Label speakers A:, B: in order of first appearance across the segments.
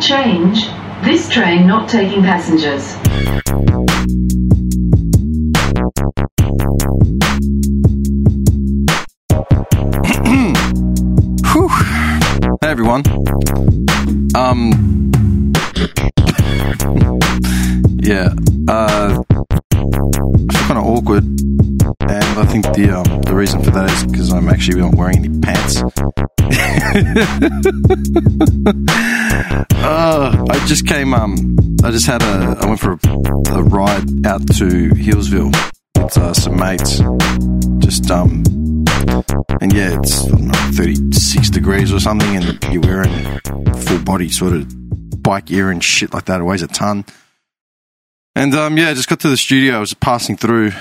A: Change. This train not taking passengers.
B: Hey everyone. Um. Think the um, the reason for that is because I'm actually not wearing any pants. uh, I just came. Um. I just had a. I went for a, a ride out to Healesville with uh, some mates. Just um and yeah, it's know, 36 degrees or something, and you're wearing full body sort of bike gear and shit like that. It weighs a ton. And um, yeah, I just got to the studio. I was passing through.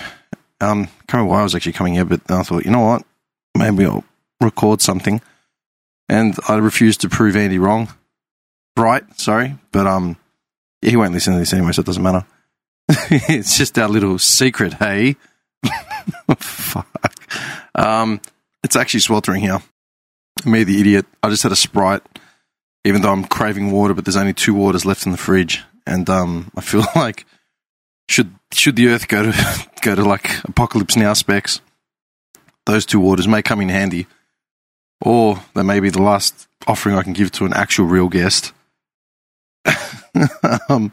B: Um, can't remember why I was actually coming here, but I thought, you know what? Maybe I'll record something. And I refused to prove Andy wrong. Right, sorry, but um, he won't listen to this anyway, so it doesn't matter. it's just our little secret, hey. Fuck. Um, it's actually sweltering here. Me, the idiot. I just had a Sprite, even though I'm craving water, but there's only two waters left in the fridge. And um, I feel like should should the Earth go to go to like apocalypse now specs, those two waters may come in handy, or they may be the last offering I can give to an actual real guest. um,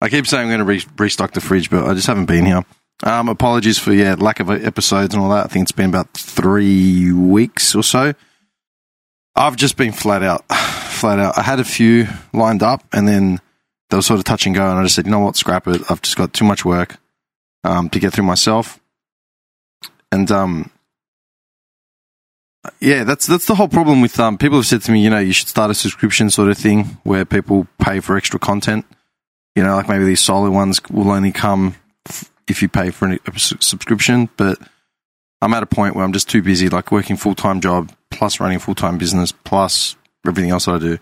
B: I keep saying I'm going to re- restock the fridge, but I just haven't been here. Um, apologies for yeah lack of episodes and all that. I think it's been about three weeks or so. I've just been flat out, flat out. I had a few lined up, and then they were sort of touch and go, and I just said, you know what, scrap it. I've just got too much work um, to get through myself, and um, yeah, that's that's the whole problem with um, people have said to me, you know, you should start a subscription sort of thing where people pay for extra content. You know, like maybe these solo ones will only come if you pay for a subscription, but I'm at a point where I'm just too busy, like working full time job plus running a full time business plus everything else that I do.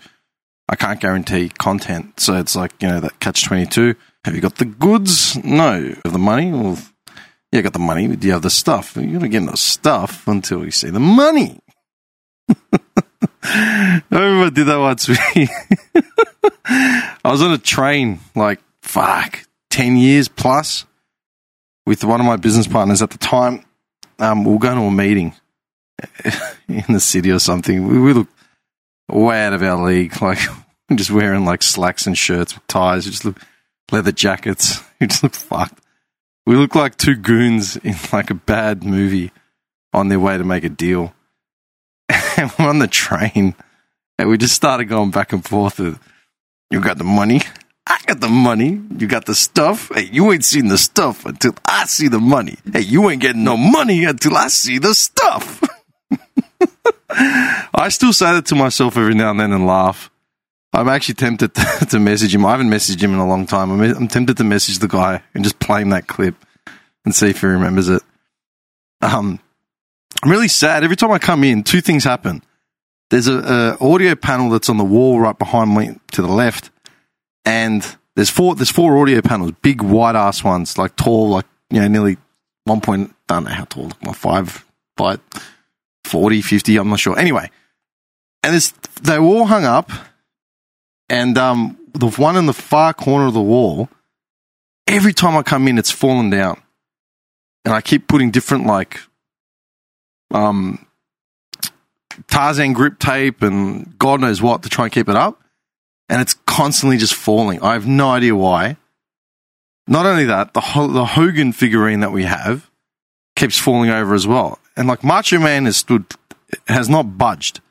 B: I can't guarantee content, so it's like you know that catch twenty two. Have you got the goods? No. Have the money? Well, yeah, got the money. Do you have the stuff? You're not getting the stuff until you see the money. I remember I did that once. I was on a train, like fuck, ten years plus with one of my business partners at the time. Um, we were going to a meeting in the city or something. We, we look way out of our league, like just wearing like slacks and shirts with ties. Just look leather jackets. We just look fucked. We look like two goons in like a bad movie on their way to make a deal. And we're on the train, and we just started going back and forth. With, you got the money? I got the money. You got the stuff. Hey, you ain't seen the stuff until I see the money. Hey, you ain't getting no money until I see the stuff. I still say that to myself every now and then and laugh. I'm actually tempted to, message him. I haven't messaged him in a long time. I'm, tempted to message the guy and just play him that clip and see if he remembers it. Um, I'm really sad. Every time I come in, two things happen. There's a, a audio panel that's on the wall right behind me to the left and there's four there's four audio panels, big wide ass ones, like tall, like you know, nearly one point. I don't know how tall, like five by 40, 50, I'm not sure. Anyway, and they were all hung up, and um, the one in the far corner of the wall. Every time I come in, it's fallen down, and I keep putting different like um Tarzan grip tape and God knows what to try and keep it up and it's constantly just falling. I have no idea why. Not only that, the the Hogan figurine that we have keeps falling over as well. And like Macho Man has stood, has not budged,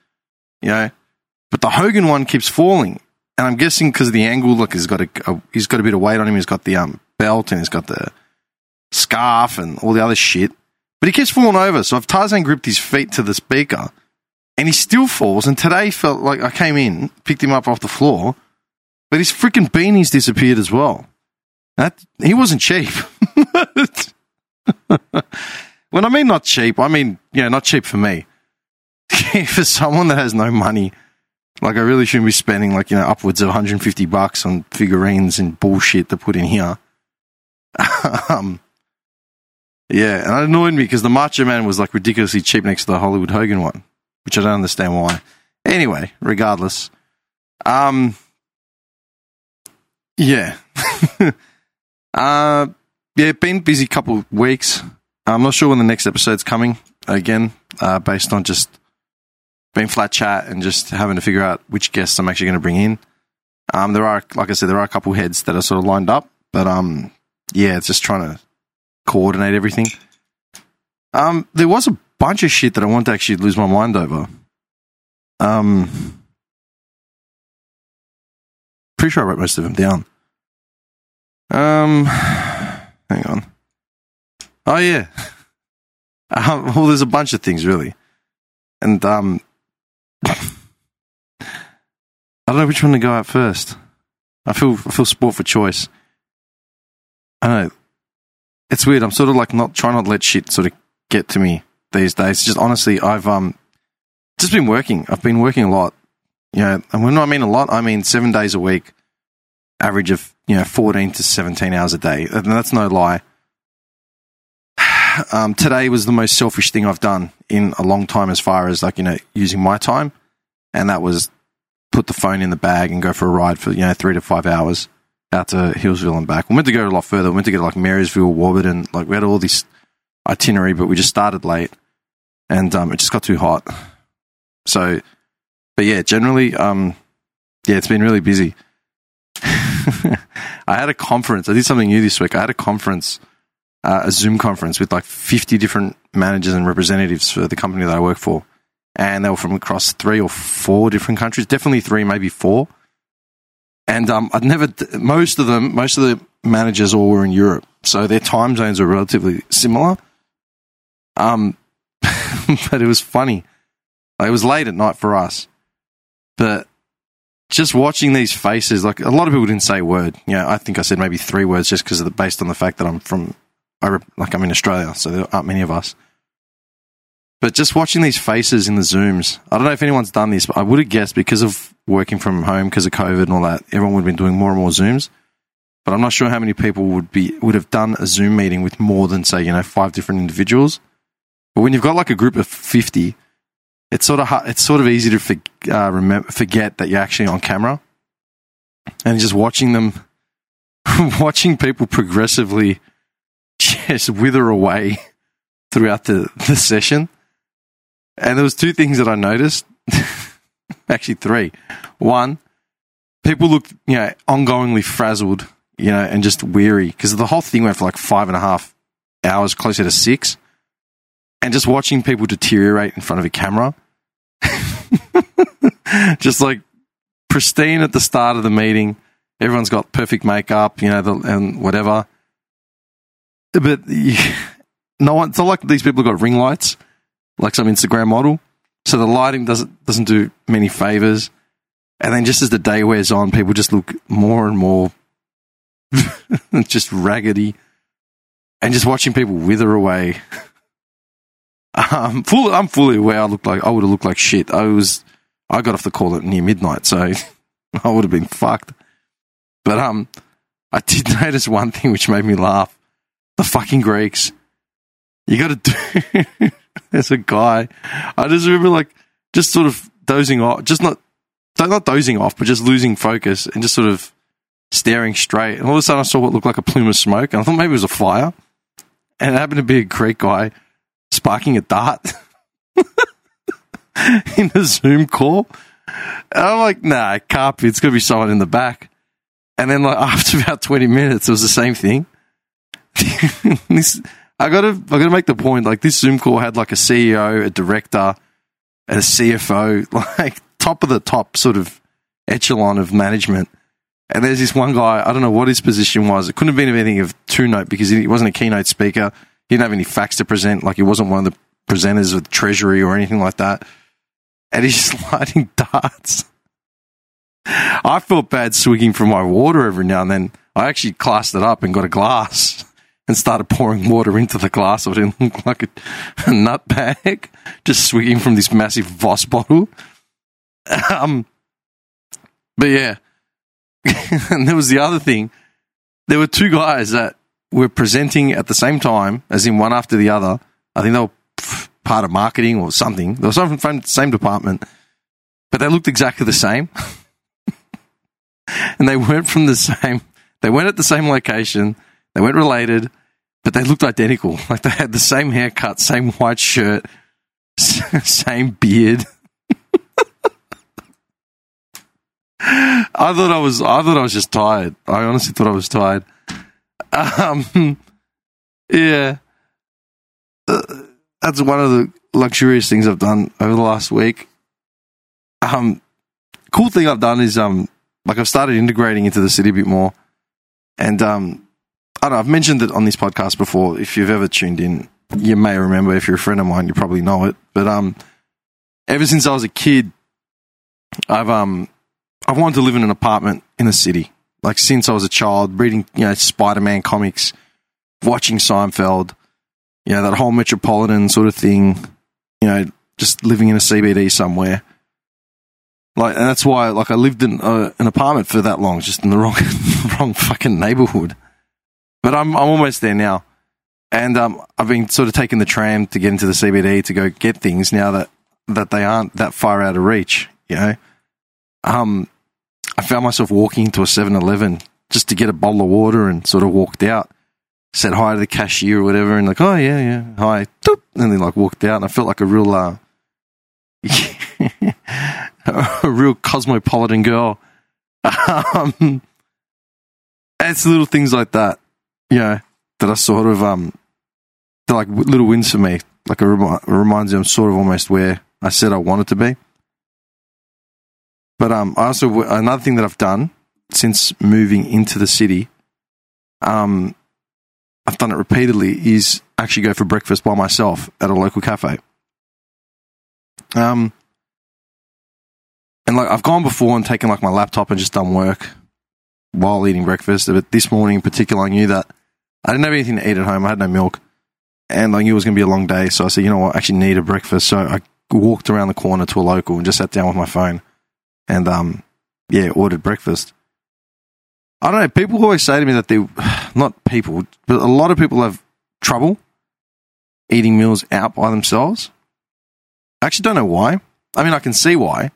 B: you know, but the Hogan one keeps falling. And I'm guessing because of the angle, look, he's got a, a, he's got a bit of weight on him. He's got the um belt and he's got the scarf and all the other shit. But he keeps falling over. So I've Tarzan gripped his feet to the speaker and he still falls. And today felt like I came in, picked him up off the floor, but his freaking beanies disappeared as well. That he wasn't cheap. when I mean not cheap, I mean yeah, not cheap for me. for someone that has no money, like I really shouldn't be spending like you know upwards of 150 bucks on figurines and bullshit to put in here. um, yeah, and it annoyed me because the Macho Man was like ridiculously cheap next to the Hollywood Hogan one which I don't understand why. Anyway, regardless, um, Yeah. uh, yeah, been busy couple weeks. I'm not sure when the next episode's coming again, uh, based on just being flat chat and just having to figure out which guests I'm actually going to bring in. Um, there are, like I said, there are a couple heads that are sort of lined up, but um, yeah, it's just trying to coordinate everything. Um, there was a bunch of shit that I want to actually lose my mind over. Um, pretty sure I wrote most of them down. Um, hang on. Oh yeah. Um, well, there's a bunch of things really, and um, I don't know which one to go at first. I feel I feel sport for choice. I know. It's weird. I'm sort of like not trying not let shit sort of get to me these days. Just honestly, I've um just been working. I've been working a lot. You know, and when I mean a lot, I mean seven days a week, average of you know fourteen to seventeen hours a day. And that's no lie. Um, today was the most selfish thing I've done in a long time, as far as like you know using my time, and that was put the phone in the bag and go for a ride for you know three to five hours out to Healesville and back. We went to go a lot further. We went to go to like Marysville, Warburton. Like we had all this itinerary, but we just started late, and um, it just got too hot. So, but yeah, generally, um, yeah, it's been really busy. I had a conference. I did something new this week. I had a conference, uh, a Zoom conference with like 50 different managers and representatives for the company that I work for. And they were from across three or four different countries, definitely three, maybe four. And um, I'd never, most of them, most of the managers all were in Europe. So their time zones were relatively similar. Um, but it was funny. It was late at night for us. But just watching these faces, like a lot of people didn't say a word. You know, I think I said maybe three words just because of the based on the fact that I'm from, I, like I'm in Australia, so there aren't many of us. But just watching these faces in the Zooms, I don't know if anyone's done this, but I would have guessed because of working from home, because of COVID and all that, everyone would have been doing more and more Zooms. But I'm not sure how many people would be would have done a Zoom meeting with more than say you know five different individuals. But when you've got like a group of fifty, it's sort of hard, it's sort of easy to for, uh, remember, forget that you're actually on camera, and just watching them, watching people progressively just wither away throughout the, the session. And there was two things that I noticed. actually, three. One, people looked, you know, ongoingly frazzled, you know, and just weary because the whole thing went for like five and a half hours, closer to six and just watching people deteriorate in front of a camera, just like pristine at the start of the meeting, everyone's got perfect makeup, you know, the, and whatever. But no one, it's not like these people have got ring lights, like some Instagram model. So the lighting doesn't doesn't do many favors. And then just as the day wears on, people just look more and more just raggedy. And just watching people wither away um, I'm fully aware. I looked like I would have looked like shit. I was, I got off the call at near midnight, so I would have been fucked. But um, I did notice one thing which made me laugh: the fucking Greeks. You got to do. As a guy, I just remember like just sort of dozing off, just not not dozing off, but just losing focus and just sort of staring straight. And all of a sudden, I saw what looked like a plume of smoke, and I thought maybe it was a fire. And it happened to be a Greek guy sparking a dart in a Zoom call. And I'm like, nah, it can't be. It's going to be someone in the back. And then, like after about 20 minutes, it was the same thing. this, I got to, I got to make the point. Like this Zoom call had like a CEO, a director, a CFO, like top of the top sort of echelon of management. And there's this one guy. I don't know what his position was. It couldn't have been anything of two note because he wasn't a keynote speaker. He didn't have any facts to present. Like he wasn't one of the presenters of Treasury or anything like that. And he's just lighting darts. I felt bad swigging from my water every now and then. I actually classed it up and got a glass and started pouring water into the glass. I didn't look like a, a nut bag, just swigging from this massive Voss bottle. Um, but yeah. and there was the other thing. There were two guys that were presenting at the same time, as in one after the other. I think they were part of marketing or something. They were something from the same department, but they looked exactly the same. and and they weren't from the same. They weren't at the same location. They weren't related, but they looked identical. Like they had the same haircut, same white shirt, same beard. I thought I was. I thought I was just tired. I honestly thought I was tired. Um, yeah, uh, that's one of the luxurious things I've done over the last week. Um, cool thing I've done is um, like I've started integrating into the city a bit more, and um, I don't know. I've mentioned it on this podcast before. If you've ever tuned in, you may remember. If you're a friend of mine, you probably know it. But um, ever since I was a kid, I've um I've wanted to live in an apartment in the city. Like since I was a child, reading you know Spider Man comics, watching Seinfeld, you know that whole metropolitan sort of thing. You know, just living in a CBD somewhere. Like, and that's why, like, I lived in uh, an apartment for that long, just in the wrong, wrong fucking neighborhood. But I'm, I'm almost there now, and um, I've been sort of taking the tram to get into the CBD to go get things now that that they aren't that far out of reach. You know, um, I found myself walking into a 7-Eleven just to get a bottle of water and sort of walked out. Said hi to the cashier or whatever, and like, oh yeah, yeah, hi, Doop. and then like walked out, and I felt like a real, uh, a real cosmopolitan girl. Um, it's little things like that, know, that are sort of um, they're like little wins for me. Like it reminds me I'm sort of almost where I said I wanted to be. But um, I also another thing that I've done since moving into the city, um, I've done it repeatedly is actually go for breakfast by myself at a local cafe. Um, and like I've gone before and taken like my laptop and just done work while eating breakfast. But this morning in particular, I knew that I didn't have anything to eat at home. I had no milk, and I knew it was going to be a long day. So I said, you know what, I actually need a breakfast. So I walked around the corner to a local and just sat down with my phone, and um, yeah, ordered breakfast. I don't know. People always say to me that they, not people, but a lot of people have trouble eating meals out by themselves. I actually don't know why. I mean, I can see why.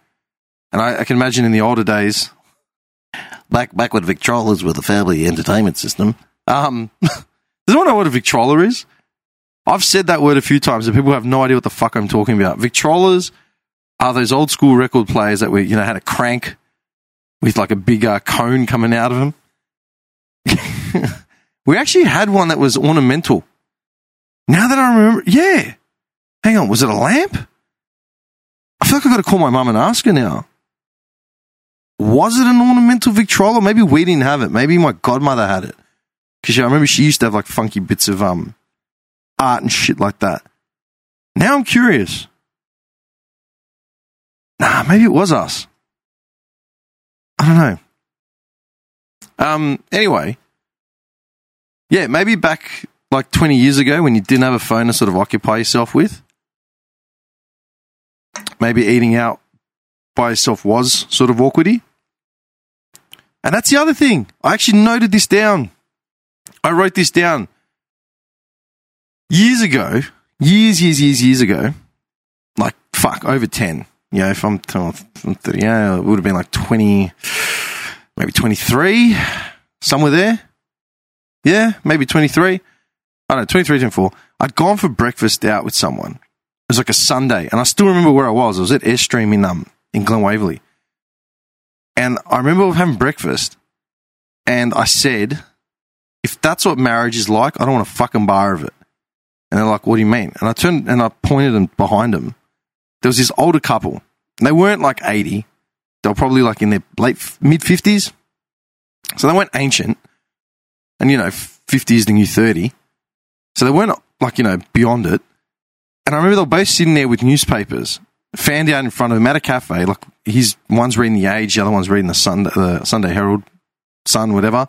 B: And I, I can imagine in the older days, back back when Victrolas were the family entertainment system. Um, does anyone know what a Victrola is? I've said that word a few times, and people have no idea what the fuck I'm talking about. Victrolas are those old school record players that we, you know, had a crank with like a big uh, cone coming out of them. we actually had one that was ornamental. Now that I remember, yeah. Hang on, was it a lamp? I feel like I've got to call my mum and ask her now. Was it an ornamental Victrola? Maybe we didn't have it. Maybe my godmother had it. Because yeah, I remember she used to have like funky bits of um art and shit like that. Now I'm curious. Nah, maybe it was us. I don't know. Um. Anyway, yeah, maybe back like 20 years ago when you didn't have a phone to sort of occupy yourself with, maybe eating out by yourself was sort of awkwardy. And that's the other thing. I actually noted this down. I wrote this down years ago, years, years, years, years ago. Like, fuck, over 10. You know, if I'm, I'm 30, yeah, it would have been like 20, maybe 23, somewhere there. Yeah, maybe 23. I don't know, 23, 24. I'd gone for breakfast out with someone. It was like a Sunday, and I still remember where I was. I was at Airstream in um in Glen Waverley, and I remember having breakfast, and I said, "If that's what marriage is like, I don't want a fucking bar of it." And they're like, "What do you mean?" And I turned and I pointed them behind them. There was this older couple. They weren't like eighty; they were probably like in their late mid fifties. So they weren't ancient, and you know, fifty is the new thirty. So they weren't like you know beyond it. And I remember they were both sitting there with newspapers, fanned out in front of them at a cafe. Like he's one's reading the Age, the other one's reading the Sunday, the Sunday Herald, Sun, whatever.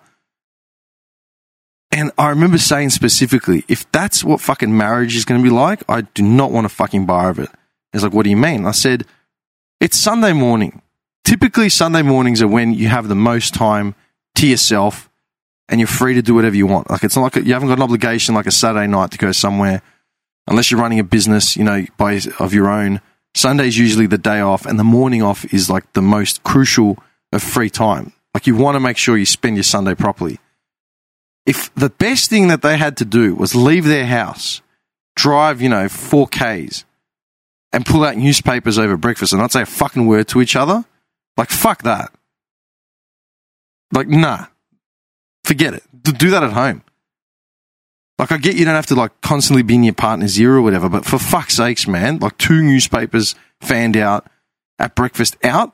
B: And I remember saying specifically, if that's what fucking marriage is going to be like, I do not want a fucking bar of it. He's like, what do you mean? I said, it's Sunday morning. Typically, Sunday mornings are when you have the most time to yourself and you're free to do whatever you want. Like, it's not like you haven't got an obligation like a Saturday night to go somewhere unless you're running a business, you know, by of your own. Sunday's usually the day off, and the morning off is like the most crucial of free time. Like you want to make sure you spend your Sunday properly. If the best thing that they had to do was leave their house, drive, you know, 4Ks, and pull out newspapers over breakfast and not say a fucking word to each other, like fuck that. Like, nah. Forget it. Do that at home. Like, I get you don't have to like constantly be in your partner's ear or whatever, but for fuck's sakes, man, like two newspapers fanned out at breakfast out.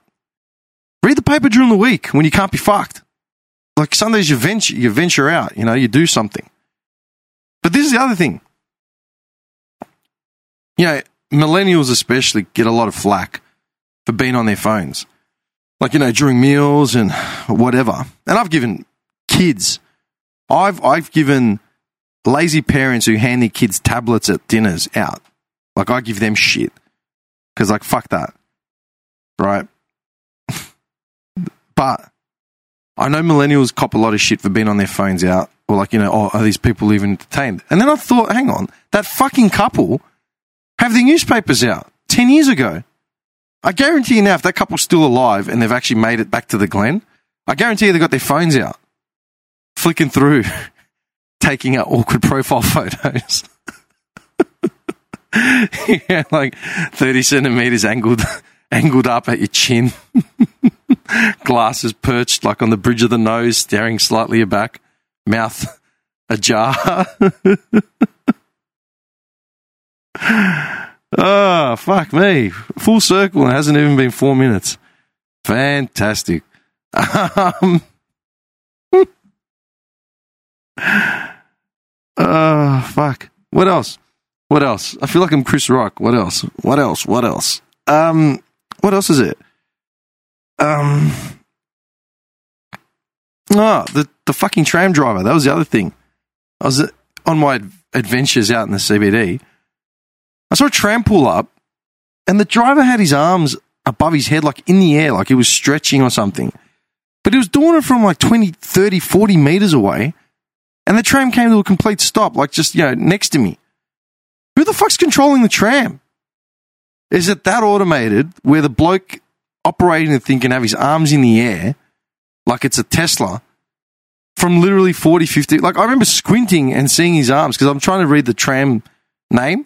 B: Read the paper during the week when you can't be fucked. Like some days you venture, you venture out, you know, you do something. But this is the other thing. You know, millennials especially get a lot of flack for being on their phones. Like, you know, during meals and whatever. And I've given kids, I've, I've given lazy parents who hand their kids tablets at dinners out. Like, I give them shit. Because, like, fuck that. Right? but I know millennials cop a lot of shit for being on their phones out. Or, like, you know, oh, are these people even entertained? And then I thought, hang on, that fucking couple have their newspapers out 10 years ago. I guarantee you now, if that couple's still alive and they've actually made it back to the Glen, I guarantee you they've got their phones out, flicking through, taking out awkward profile photos. yeah, like 30 centimeters angled, angled up at your chin. Glasses perched like on the bridge of the nose, staring slightly aback, mouth ajar. Oh, fuck me. Full circle and hasn't even been four minutes. Fantastic. Um, oh, fuck. What else? What else? I feel like I'm Chris Rock. What else? What else? What else? Um, what else is it? Um, oh, the, the fucking tram driver. That was the other thing. I was uh, on my adventures out in the CBD. I saw a tram pull up, and the driver had his arms above his head, like in the air, like he was stretching or something. But he was doing it from like 20, 30, 40 meters away, and the tram came to a complete stop, like just, you know, next to me. Who the fuck's controlling the tram? Is it that automated where the bloke operating the thing can have his arms in the air, like it's a Tesla, from literally 40, 50? Like I remember squinting and seeing his arms because I'm trying to read the tram name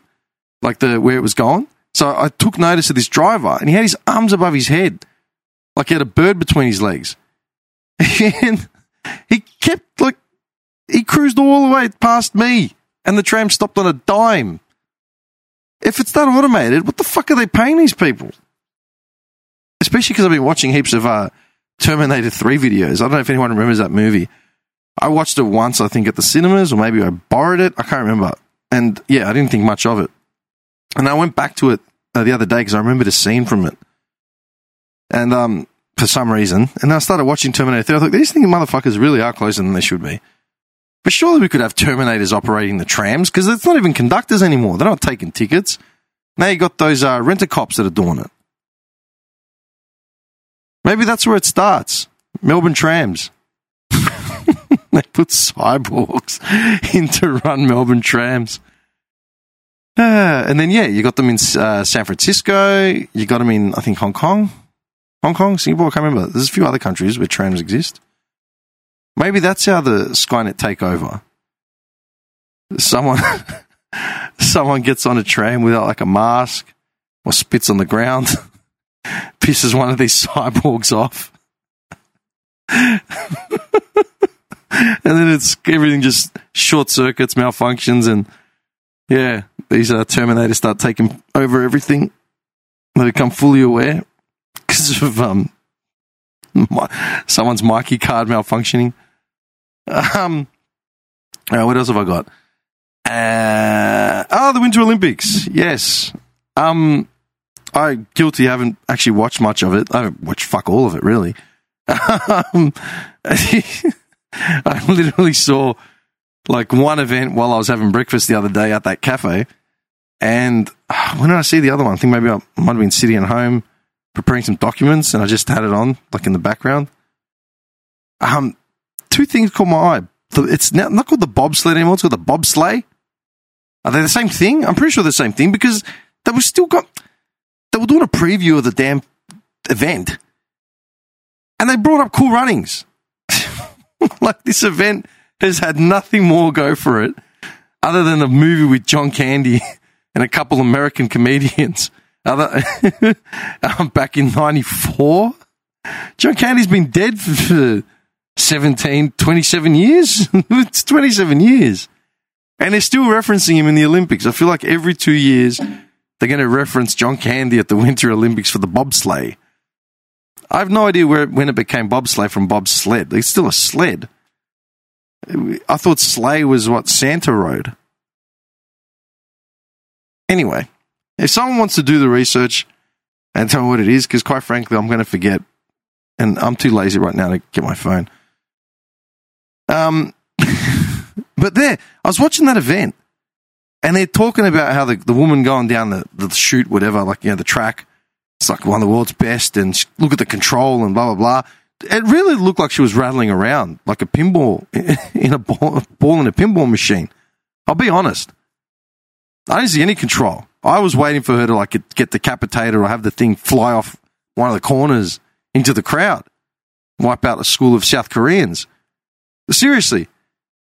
B: like the where it was going. So I took notice of this driver, and he had his arms above his head, like he had a bird between his legs. and he kept like he cruised all the way past me, and the tram stopped on a dime. If it's that automated, what the fuck are they paying these people? Especially because I've been watching heaps of uh, Terminator 3 videos. I don't know if anyone remembers that movie. I watched it once, I think, at the cinemas, or maybe I borrowed it. I can't remember. And yeah, I didn't think much of it. And I went back to it uh, the other day because I remembered a scene from it. And um, for some reason, and I started watching Terminator 3. I thought, these thinking motherfuckers really are closer than they should be. But surely we could have Terminators operating the trams because it's not even conductors anymore. They're not taking tickets. Now you got those uh, renter cops that are doing it. Maybe that's where it starts. Melbourne trams. they put cyborgs in to run Melbourne trams. Uh, and then, yeah, you got them in uh, San Francisco. You got them in, I think, Hong Kong. Hong Kong, Singapore, I can't remember. There's a few other countries where trams exist. Maybe that's how the Skynet take over. Someone, someone gets on a tram without like a mask or spits on the ground, pisses one of these cyborgs off. and then it's everything just short circuits, malfunctions, and yeah, these uh, Terminators start taking over everything. They become fully aware because of um, my, someone's Myki card malfunctioning. Um, uh, what else have I got? Uh, oh, the Winter Olympics. Yes. Um, I guilty. haven't actually watched much of it. I haven't watched fuck all of it really. um, I literally saw like one event while I was having breakfast the other day at that cafe. And when did I see the other one? I think maybe I might have been sitting at home preparing some documents and I just had it on like in the background. Um, two things caught my eye. It's not called the bobsled anymore. It's called the bobsleigh. Are they the same thing? I'm pretty sure they're the same thing because they were still got, they were doing a preview of the damn event. And they brought up cool runnings. like this event has had nothing more go for it other than a movie with John Candy and a couple American comedians. Other um, back in '94, John Candy's been dead for 17, 27 years. it's 27 years, and they're still referencing him in the Olympics. I feel like every two years they're going to reference John Candy at the Winter Olympics for the bobsleigh. I have no idea where when it became bobsleigh from bobsled. It's still a sled. I thought sleigh was what Santa rode. Anyway, if someone wants to do the research and tell me what it is, because quite frankly, I'm going to forget, and I'm too lazy right now to get my phone. Um, but there, I was watching that event, and they're talking about how the, the woman going down the, the chute, whatever, like, you know, the track, it's like one of the world's best, and look at the control and blah, blah, blah. It really looked like she was rattling around like a pinball in a ball, ball in a pinball machine. I'll be honest. I didn't see any control. I was waiting for her to like get, get decapitated or have the thing fly off one of the corners into the crowd, wipe out a school of South Koreans. Seriously,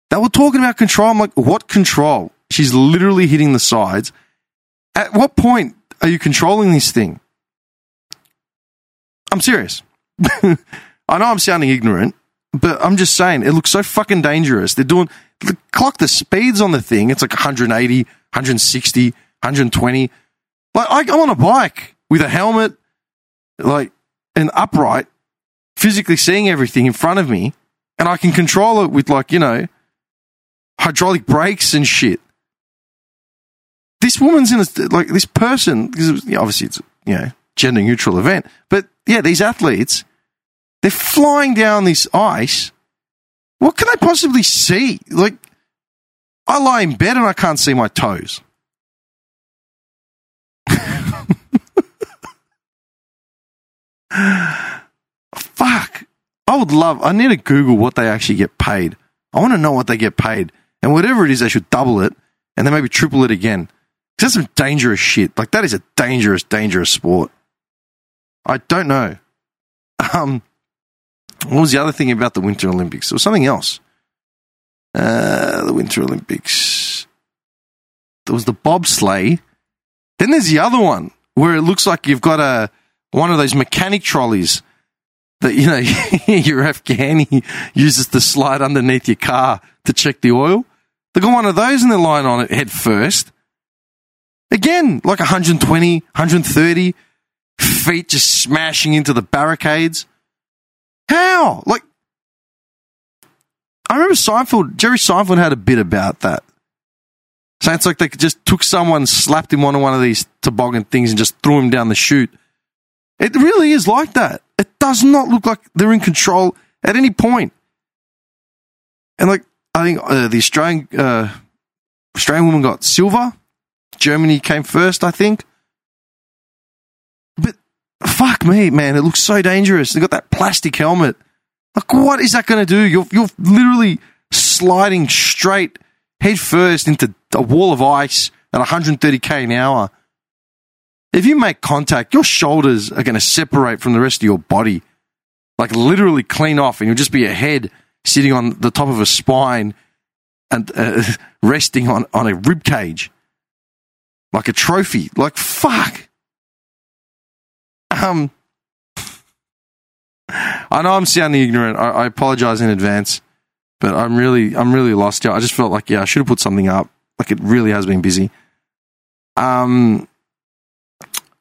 B: they were talking about control. I'm like, what control? She's literally hitting the sides. At what point are you controlling this thing? I'm serious. I know I'm sounding ignorant, but I'm just saying it looks so fucking dangerous. They're doing the clock the speeds on the thing. It's like 180, 160, 120. Like I'm on a bike with a helmet, like an upright, physically seeing everything in front of me, and I can control it with like you know hydraulic brakes and shit. This woman's in a like this person because obviously it's you know gender neutral event, but yeah, these athletes they're flying down this ice. What can I possibly see? Like I lie in bed and I can't see my toes. Fuck. I would love, I need to Google what they actually get paid. I want to know what they get paid. And whatever it is, they should double it and then maybe triple it again. That's some dangerous shit. Like, that is a dangerous, dangerous sport. I don't know. Um, what was the other thing about the Winter Olympics? There was something else. Uh, the Winter Olympics. There was the bobsleigh. Then there's the other one where it looks like you've got a one of those mechanic trolleys that you know your Afghani uses to slide underneath your car to check the oil. They got one of those and they're lying on it head first. Again, like 120, 130 feet just smashing into the barricades. How? Like, I remember Seinfeld, Jerry Seinfeld had a bit about that. So it's like they just took someone, slapped him on one of these toboggan things, and just threw him down the chute. It really is like that. It does not look like they're in control at any point. And like, I think uh, the Australian uh, Australian woman got silver. Germany came first, I think. But fuck me, man, it looks so dangerous. They got that plastic helmet. Like, what is that going to do? You're you're literally sliding straight head first into a wall of ice at 130k an hour. If you make contact, your shoulders are going to separate from the rest of your body, like literally clean off, and you'll just be a head sitting on the top of a spine and uh, resting on, on a rib cage, like a trophy. Like fuck. Um, I know I'm sounding ignorant. I, I apologize in advance, but I'm really, I'm really lost here. I just felt like, yeah, I should have put something up. Like it really has been busy. Um,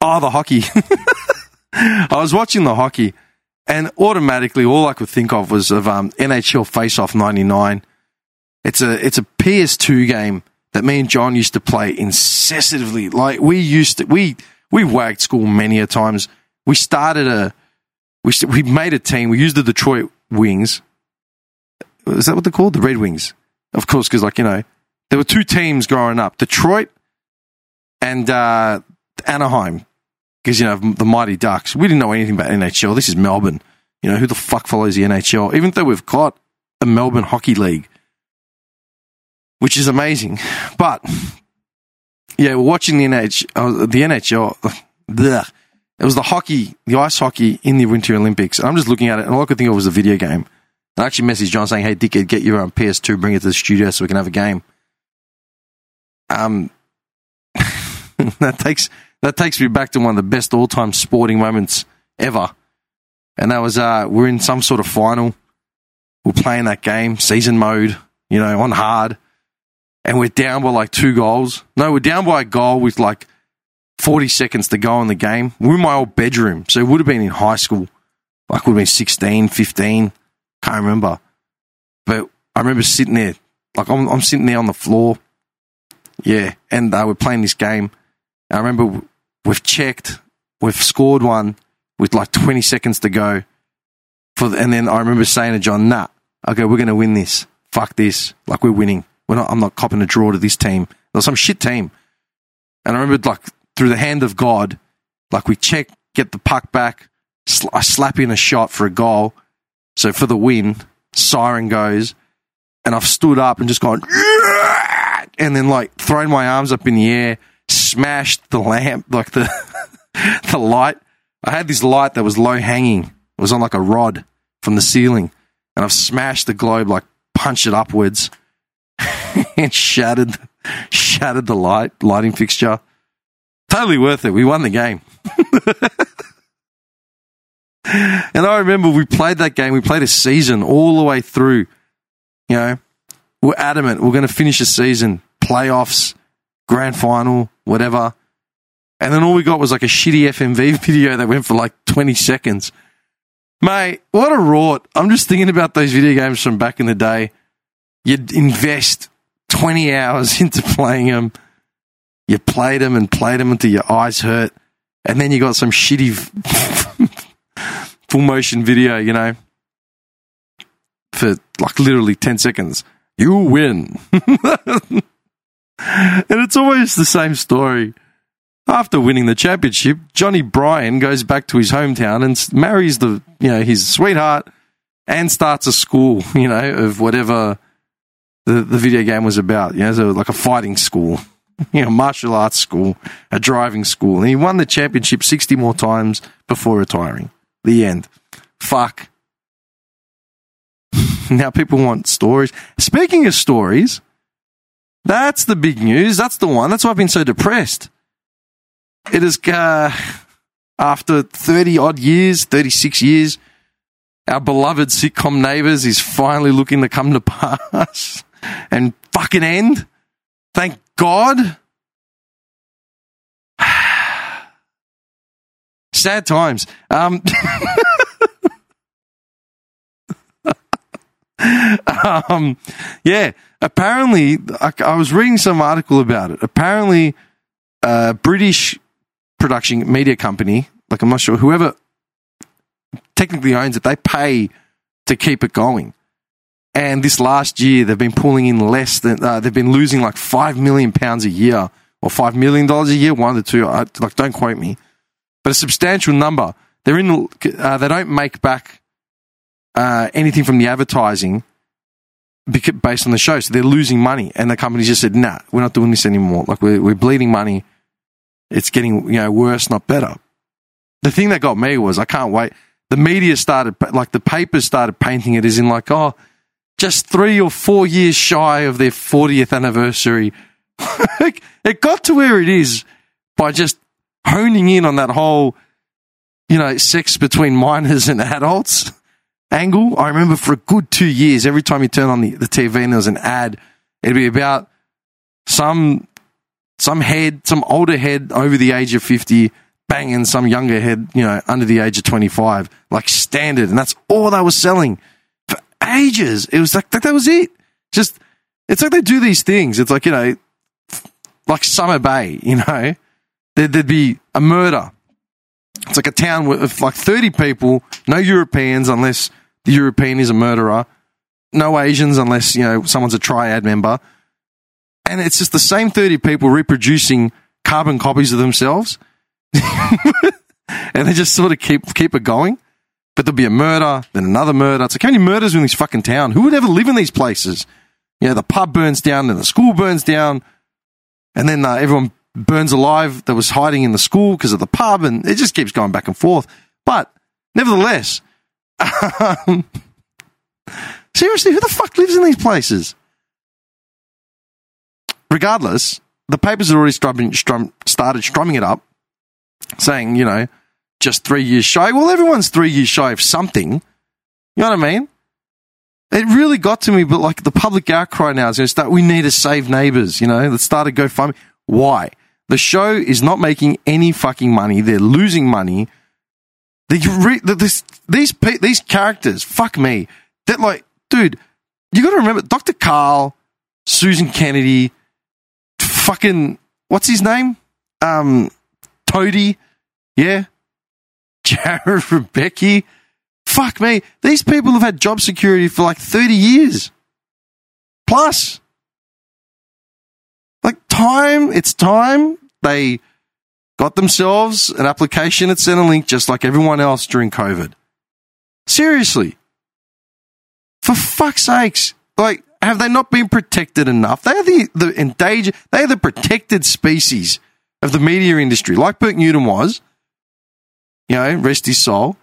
B: oh, the hockey. I was watching the hockey, and automatically all I could think of was of um, NHL Face Off '99. It's a it's a PS2 game that me and John used to play incessantly. Like we used to, we we wagged school many a times. We started a we st- we made a team. We used the Detroit Wings. Is that what they're called? The Red Wings, of course, because like you know there were two teams growing up: Detroit and uh, Anaheim. Because you know the Mighty Ducks. We didn't know anything about NHL. This is Melbourne. You know who the fuck follows the NHL? Even though we've got a Melbourne Hockey League, which is amazing. But yeah, we're watching the NHL. Uh, the NHL. Bleh, It was the hockey, the ice hockey in the Winter Olympics. And I'm just looking at it, and all I could think of was a video game. And I actually messaged John saying, "Hey, dickhead, get your own PS2, bring it to the studio so we can have a game." Um, that takes that takes me back to one of the best all time sporting moments ever, and that was uh, we're in some sort of final. We're playing that game, season mode, you know, on hard, and we're down by like two goals. No, we're down by a goal with like 40 seconds to go in the game. We're in my old bedroom, so it would have been in high school, like would have been 16, 15, can't remember. But I remember sitting there, like I'm, I'm sitting there on the floor, yeah, and uh, we're playing this game. I remember we've checked, we've scored one with like 20 seconds to go. For the, and then I remember saying to John, "Nah, okay, we're going to win this. Fuck this. Like we're winning. We're not. I'm not copping a draw to this team. There's some shit team." And I remember like through the hand of God, like we check, get the puck back, sl- I slap in a shot for a goal. So for the win, siren goes, and I've stood up and just gone, and then like thrown my arms up in the air, smashed the lamp, like the the light. I had this light that was low hanging. It was on like a rod from the ceiling, and I've smashed the globe, like punched it upwards, and shattered shattered the light lighting fixture. Totally worth it. We won the game. and I remember we played that game. We played a season all the way through. You know, we're adamant we're going to finish the season, playoffs, grand final, whatever. And then all we got was like a shitty FMV video that went for like 20 seconds. Mate, what a rort. I'm just thinking about those video games from back in the day. You'd invest 20 hours into playing them. You played them and played them until your eyes hurt. And then you got some shitty full motion video, you know, for like literally 10 seconds. You win. and it's always the same story. After winning the championship, Johnny Bryan goes back to his hometown and marries the, you know, his sweetheart and starts a school, you know, of whatever the, the video game was about. You know, like a fighting school, you know, martial arts school, a driving school. And he won the championship 60 more times before retiring. The end. Fuck. now people want stories. Speaking of stories, that's the big news. That's the one. That's why I've been so depressed. It is, uh, after 30 odd years, 36 years, our beloved sitcom Neighbours is finally looking to come to pass and fucking end. Thank God. Sad times. Um, um, yeah, apparently, I, I was reading some article about it. Apparently, a British production media company, like I'm not sure, whoever technically owns it, they pay to keep it going. And this last year, they've been pulling in less than uh, they've been losing like five million pounds a year or five million dollars a year, one of the two. I, like, don't quote me, but a substantial number. They're in. Uh, they don't make back uh, anything from the advertising based on the show, so they're losing money. And the company just said, "Nah, we're not doing this anymore. Like we're we're bleeding money. It's getting you know worse, not better." The thing that got me was I can't wait. The media started like the papers started painting it as in like oh just three or four years shy of their 40th anniversary. it got to where it is by just honing in on that whole, you know, sex between minors and adults angle. I remember for a good two years, every time you turn on the, the TV and there was an ad, it'd be about some some head, some older head over the age of 50 banging some younger head, you know, under the age of 25, like standard. And that's all they were selling ages. It was like, like that was it. Just, it's like they do these things. It's like, you know, like Summer Bay, you know, there'd, there'd be a murder. It's like a town with like 30 people, no Europeans unless the European is a murderer, no Asians unless, you know, someone's a triad member. And it's just the same 30 people reproducing carbon copies of themselves. and they just sort of keep keep it going. But there'll be a murder, then another murder. It's like how many murders in this fucking town? Who would ever live in these places? You know, the pub burns down, then the school burns down, and then uh, everyone burns alive that was hiding in the school because of the pub, and it just keeps going back and forth. But nevertheless, seriously, who the fuck lives in these places? Regardless, the papers had already strumming, strum, started strumming it up, saying, you know, just three years shy. Well, everyone's three years shy of something. You know what I mean? It really got to me, but like the public outcry now is going to start. We need to save neighbors. You know, let's start a GoFundMe. Why? The show is not making any fucking money. They're losing money. The, this, these these characters, fuck me. That like, dude, you got to remember, Dr. Karl, Susan Kennedy, fucking what's his name? Um, Toady, yeah, Jarrod Rebecchi. Fuck me, these people have had job security for like thirty years plus. Like time, it's time they got themselves an application at Centrelink just like everyone else during COVID. Seriously. For fuck's sakes. Like, have they not been protected enough? They are the, the endangered, they are the protected species of the media industry, like Bert Newton was. You know, rest his soul.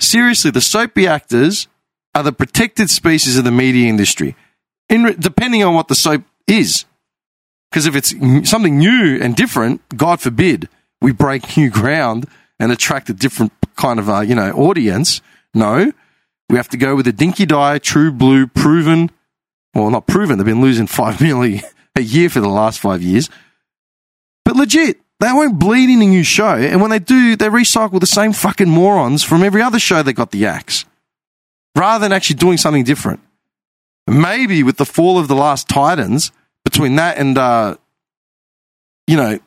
B: Seriously, the soapy actors are the protected species of the media industry, in, depending on what the soap is. Because if it's something new and different, God forbid we break new ground and attract a different kind of, uh, you know, audience. No, we have to go with a dinky die, true blue, proven. Well, not proven. They've been losing five million a year for the last five years. But legit, they won't bleed in a new show. And when they do, they recycle the same fucking morons from every other show that got the axe. Rather than actually doing something different. Maybe with the fall of the last Titans, between that and uh, you know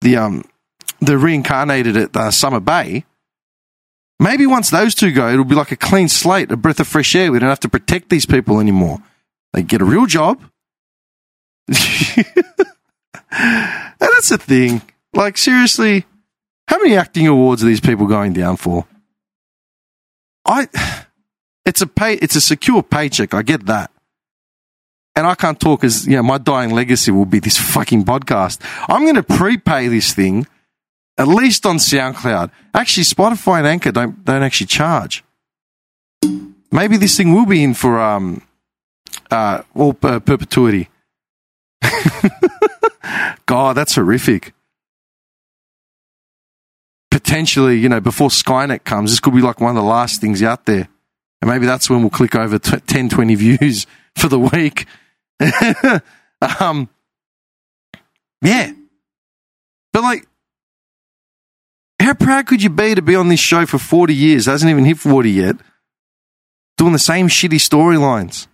B: the um the reincarnated at uh, Summer Bay. Maybe once those two go, it'll be like a clean slate, a breath of fresh air. We don't have to protect these people anymore. They get a real job. and that's the thing. Like seriously, how many acting awards are these people going down for? I it's a pay it's a secure paycheck, I get that and I can't talk as, you know, my dying legacy will be this fucking podcast. I'm going to prepay this thing, at least on SoundCloud. Actually, Spotify and Anchor don't, don't actually charge. Maybe this thing will be in for, um, uh, all per- perpetuity. God, that's horrific. Potentially, you know, before Skynet comes, this could be like one of the last things out there. And maybe that's when we'll click over t- 10, 20 views for the week um, yeah. But like, how proud could you be to be on this show for 40 years? It hasn't even hit 40 yet. Doing the same shitty storylines.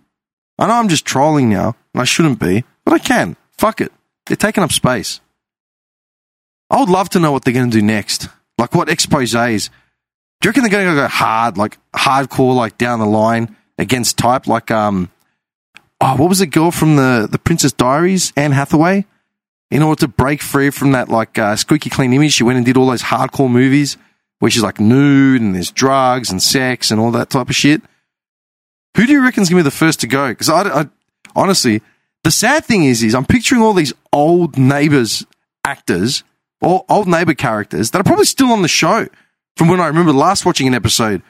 B: I know I'm just trolling now, and I shouldn't be, but I can. Fuck it. They're taking up space. I would love to know what they're going to do next. Like what exposes. Do you reckon they're going to go hard, like hardcore, like down the line against type, like um, oh, what was the girl from the, the Princess Diaries, Anne Hathaway? In order to break free from that like uh, squeaky clean image, she went and did all those hardcore movies where she's like nude and there's drugs and sex and all that type of shit. Who do you reckon's gonna be the first to go? Because I, I, honestly, the sad thing is, is I'm picturing all these old neighbors actors, or old neighbor characters that are probably still on the show from when I remember last watching an episode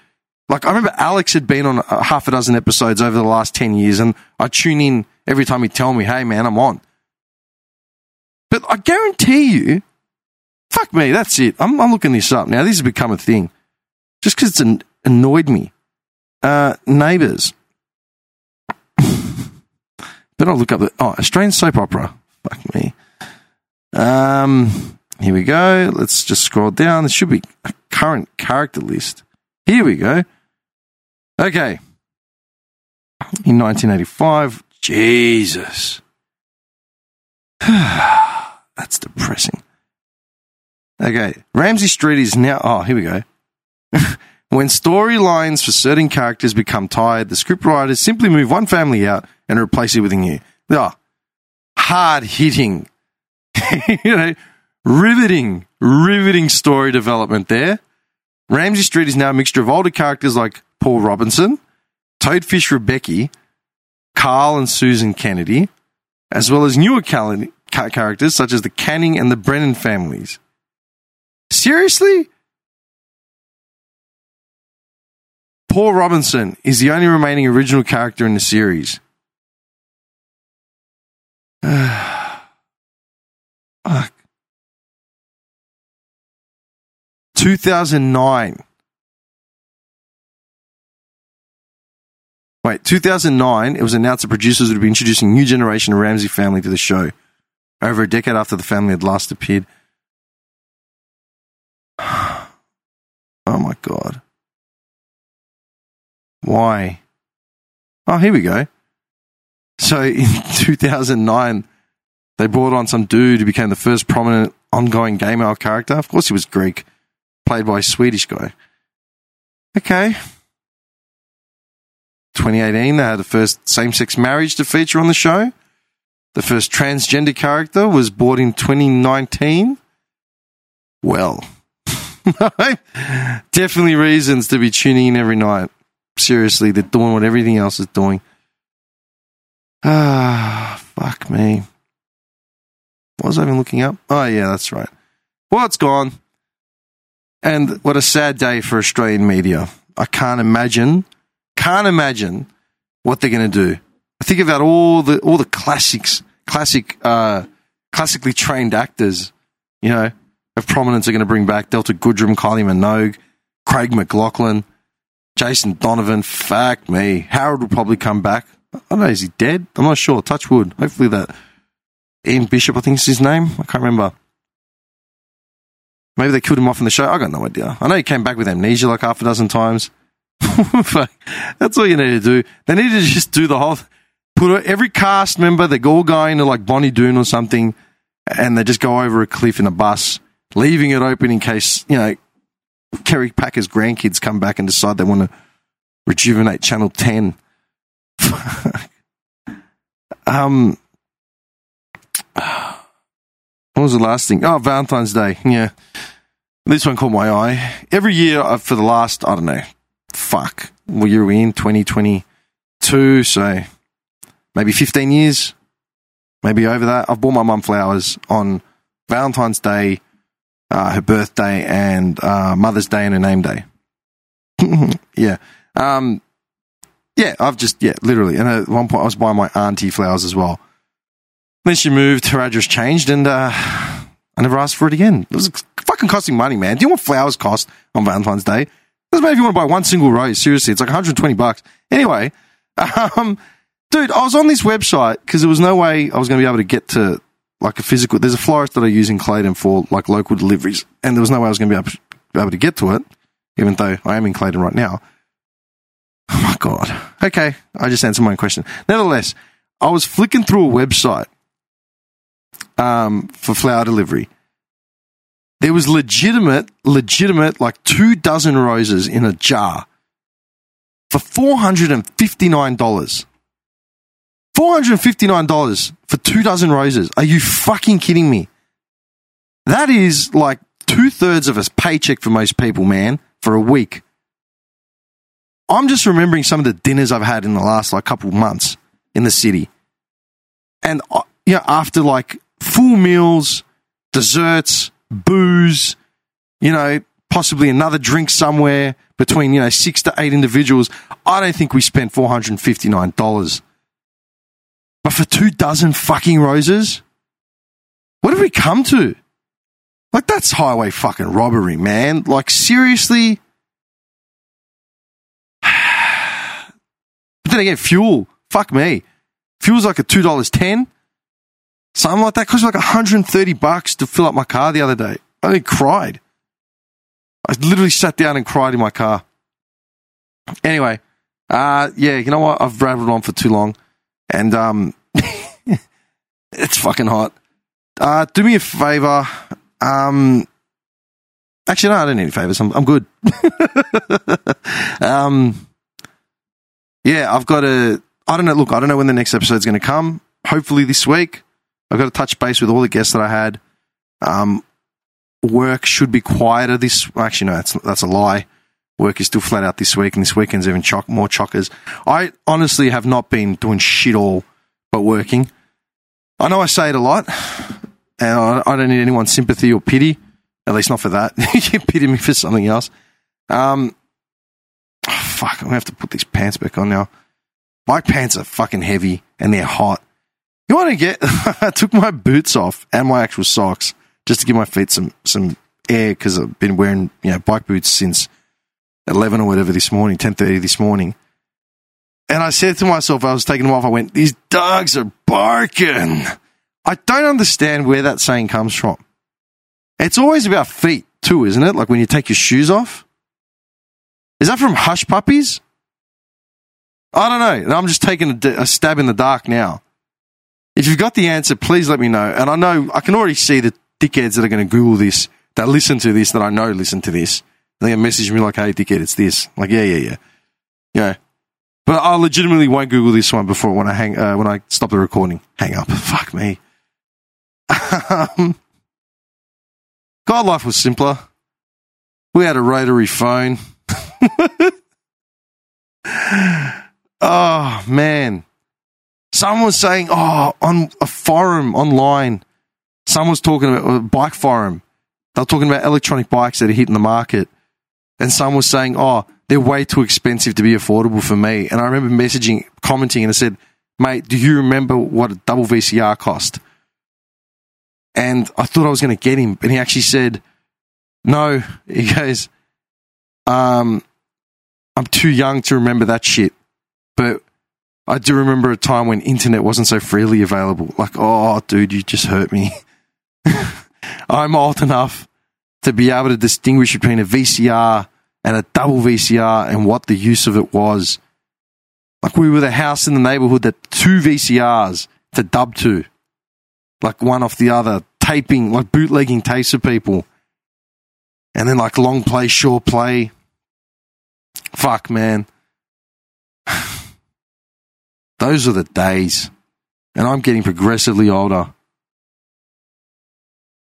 B: like I remember Alex had been on a half a dozen episodes over the last 10 years and I tune in every time he'd tell me, hey man, I'm on. But I guarantee you, fuck me, that's it. I'm, I'm looking this up now. This has become a thing. Just because it's an, annoyed me. Uh, neighbours. Better look up the, oh, Australian soap opera. Fuck me. Um, here we go. Let's just scroll down. There should be a current character list. Here we go. Okay. In 1985, Jesus. That's depressing. Okay. Ramsay Street is now. Oh, here we go. when storylines for certain characters become tired, the scriptwriters simply move one family out and replace a new. Oh, hard hitting, you know, riveting, riveting story development there. Ramsay Street is now a mixture of older characters like Paul Robinson, Toadfish Rebecchi, Karl and Susan Kennedy, as well as newer ca- characters such as the Canning and the Brennan families. Seriously? Paul Robinson is the only remaining original character in the series. Fuck. 2009. Wait, 2009, it was announced that producers would be introducing new generation of Ramsay family to the show. Over a decade after the family had last appeared. Oh my god. Why? Oh, here we go. So in 2009, they brought on some dude who became the first prominent ongoing gay male character. Of course, he was Greek, played by a Swedish guy. Okay. 2018, they had the first same sex marriage to feature on the show. The first transgender character was brought in 2019. Well, definitely reasons to be tuning in every night. Seriously, they're doing what everything else is doing. Ah, fuck me. What was I even looking up? Oh, yeah, that's right. Well, it's gone. And what a sad day for Australian media. I can't imagine, can't imagine what they're going to do. I think about all the all the classics, classic, uh, classically trained actors, you know, of prominence are going to bring back Delta Goodrem, Kylie Minogue, Craig McLachlan, Jason Donovan. Fuck me. Harold will probably come back. I don't know. Is he dead? I'm not sure. Touch wood. Hopefully that. Ian Bishop, I think is his name. I can't remember. Maybe they killed him off in the show. I got no idea. I know he came back with amnesia like half a dozen times. That's all you need to do. They need to just do the whole. Put every cast member. They all go into like Bonnie Doon or something, and they just go over a cliff in a bus, leaving it open in case you know Kerry Packer's grandkids come back and decide they want to rejuvenate Channel Ten. um, what was the last thing? Oh, Valentine's Day. Yeah. This one caught my eye. Every year uh, for the last, I don't know, fuck, what year are we in? 2022. So maybe 15 years, maybe over that. I've bought my mum flowers on Valentine's Day, uh, her birthday, and uh, Mother's Day and her name day. yeah. Um, yeah, I've just, yeah, literally. And at one point, I was buying my auntie flowers as well. Then she moved, her address changed, and uh, I never asked for it again. It was fucking costing money, man. Do you know what flowers cost on Valentine's Day? Doesn't matter if you want to buy one single rose. Seriously, it's like 120 bucks. Anyway, um, dude, I was on this website because there was no way I was going to be able to get to like a physical. There's a florist that I use in Clayton for like local deliveries, and there was no way I was going to be able to get to it, even though I am in Clayton right now. Oh my god. Okay, I just answered my own question. Nevertheless, I was flicking through a website um, for flower delivery. There was legitimate, legitimate, like two dozen roses in a jar for four hundred and fifty nine dollars. Four hundred and fifty nine dollars for two dozen roses. Are you fucking kidding me? That is like two thirds of a paycheck for most people, man, for a week. I'm just remembering some of the dinners I've had in the last like couple months in the city, and uh, you know, after like full meals, desserts, booze, you know, possibly another drink somewhere between, you know, six to eight individuals. I don't think we spent $459. But for two dozen fucking roses? What have we come to? Like, that's highway fucking robbery, man. Like, seriously? But then again, fuel. Fuck me. Fuel's like a $2.10. Something like that cost me like 130 bucks to fill up my car the other day. I only cried. I literally sat down and cried in my car. Anyway, uh, yeah, you know what? I've rattled on for too long, and um, it's fucking hot. Uh, do me a favor. Um, actually, no, I don't need any favors. I'm, I'm good. um, yeah, I've got a. I don't know. Look, I don't know when the next episode's going to come. Hopefully this week. I've got to touch base with all the guests that I had. Um, work should be quieter this. Actually, no, that's that's a lie. Work is still flat out this week, and this weekend's even chock, more chockers. I honestly have not been doing shit all but working. I know I say it a lot, and I, I don't need anyone's sympathy or pity. At least not for that. you pity me for something else. Um, oh, fuck, I'm gonna have to put these pants back on now. My pants are fucking heavy and they're hot. You want to get? I took my boots off and my actual socks just to give my feet some some air because I've been wearing you know bike boots since eleven or whatever this morning, ten thirty this morning. And I said to myself, I was taking them off. I went, "These dogs are barking." I don't understand where that saying comes from. It's always about feet too, isn't it? Like when you take your shoes off. Is that from Hush Puppies? I don't know. I'm just taking a, a stab in the dark now. If you've got the answer, please let me know. And I know I can already see the dickheads that are going to Google this, that listen to this, that I know listen to this. They're going to message me like, hey, dickhead, it's this. I'm like, yeah, yeah, yeah. Yeah. But I legitimately won't Google this one before when I hang, uh, when I stop the recording. Hang up. Fuck me. God, life was simpler. We had a rotary phone. oh, man. Someone was saying, oh, on a forum online, someone was talking about a bike forum. They were talking about electronic bikes that are hitting the market. And someone was saying, oh, they're way too expensive to be affordable for me. And I remember messaging, commenting, and I said, mate, do you remember what a double VCR cost? And I thought I was going to get him. And he actually said, no. He goes, um, I'm too young to remember that shit. But I do remember a time when internet wasn't so freely available. Like, oh, dude, you just hurt me. I'm old enough to be able to distinguish between a VCR and a double VCR and what the use of it was. Like, we were the house in the neighborhood that two VCRs to dub to, like one off the other, taping, like bootlegging tapes of people. And then, like, long play, short play. Fuck, man. Those are the days. And I'm getting progressively older.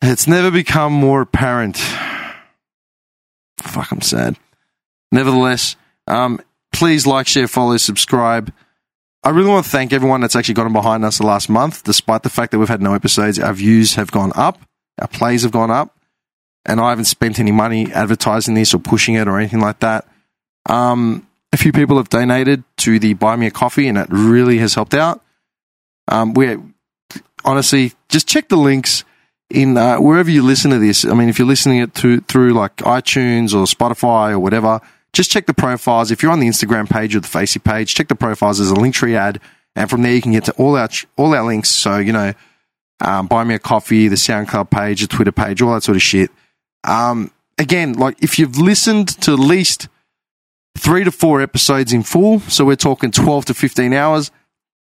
B: It's never become more apparent. Fuck, I'm sad. Nevertheless, um, please like, share, follow, subscribe. I really want to thank everyone that's actually gotten behind us the last month. Despite the fact that we've had no episodes, our views have gone up, our plays have gone up, and I haven't spent any money advertising this or pushing it or anything like that. Um, a few people have donated to the Buy Me a Coffee, and that really has helped out. Um, we honestly just check the links in uh, wherever you listen to this. I mean, if you're listening it to, through like iTunes or Spotify or whatever, just check the profiles. If you're on the Instagram page or the Facey page, check the profiles. There's a link tree ad, and from there you can get to all our all our links. So you know, um, buy me a coffee, the SoundCloud page, the Twitter page, all that sort of shit. Um, again, like if you've listened to at least three to four episodes in full. So we're talking 12 to 15 hours.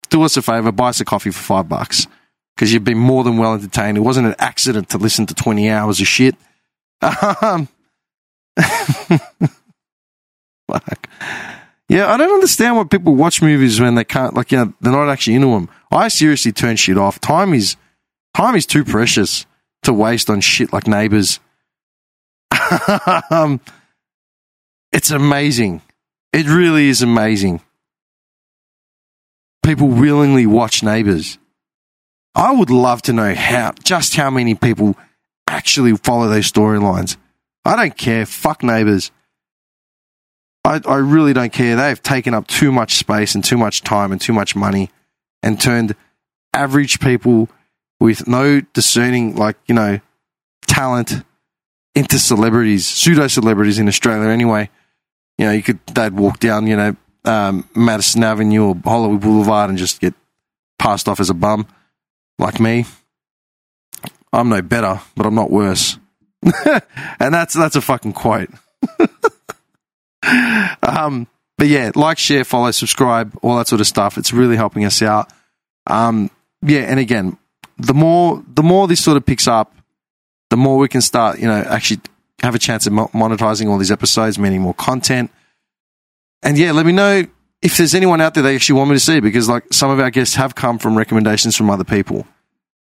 B: Do us a favor, buy us a coffee for five bucks because you've been more than well entertained. It wasn't an accident to listen to 20 hours of shit. Um. Yeah, I don't understand why people watch movies when they can't, like, you know, they're not actually into them. I seriously turn shit off. Time is, time is too precious to waste on shit like neighbors. um, it's amazing. It really is amazing. People willingly watch Neighbours. I would love to know how, just how many people actually follow those storylines. I don't care. Fuck Neighbours. I, I really don't care. They've taken up too much space and too much time and too much money and turned average people with no discerning, like, you know, talent into celebrities, pseudo celebrities in Australia anyway you know, you could they'd walk down, you know, um, Madison Avenue or Hollywood Boulevard and just get passed off as a bum, like me. I'm no better, but I'm not worse. and that's that's a fucking quote. um, but yeah, like, share, follow, subscribe, all that sort of stuff. It's really helping us out. Um, yeah, and again, the more the more this sort of picks up, more we can start, you know, actually have a chance of monetizing all these episodes, meaning more content. And yeah, let me know if there's anyone out there they actually want me to see because like some of our guests have come from recommendations from other people.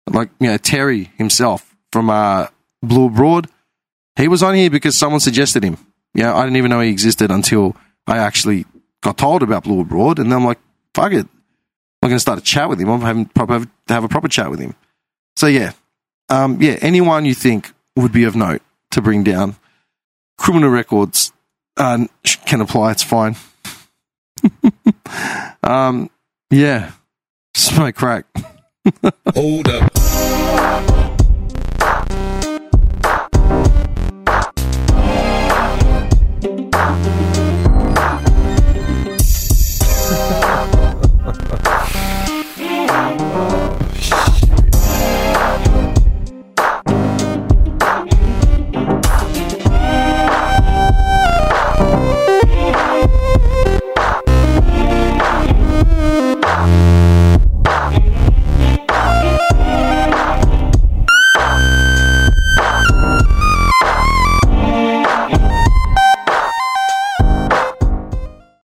B: Like, you know, Terry himself from uh, Blue Abroad. He was on here because someone suggested him. Yeah, you know, I didn't even know he existed until I actually got told about Blue Abroad. And then I'm like, fuck it. I'm going to start a chat with him. I'm having proper have, have a proper chat with him. So yeah, um, yeah. Anyone you think would be of note to bring down, criminal records uh, can apply. It's fine. um, yeah, smoke crack.
C: Hold up.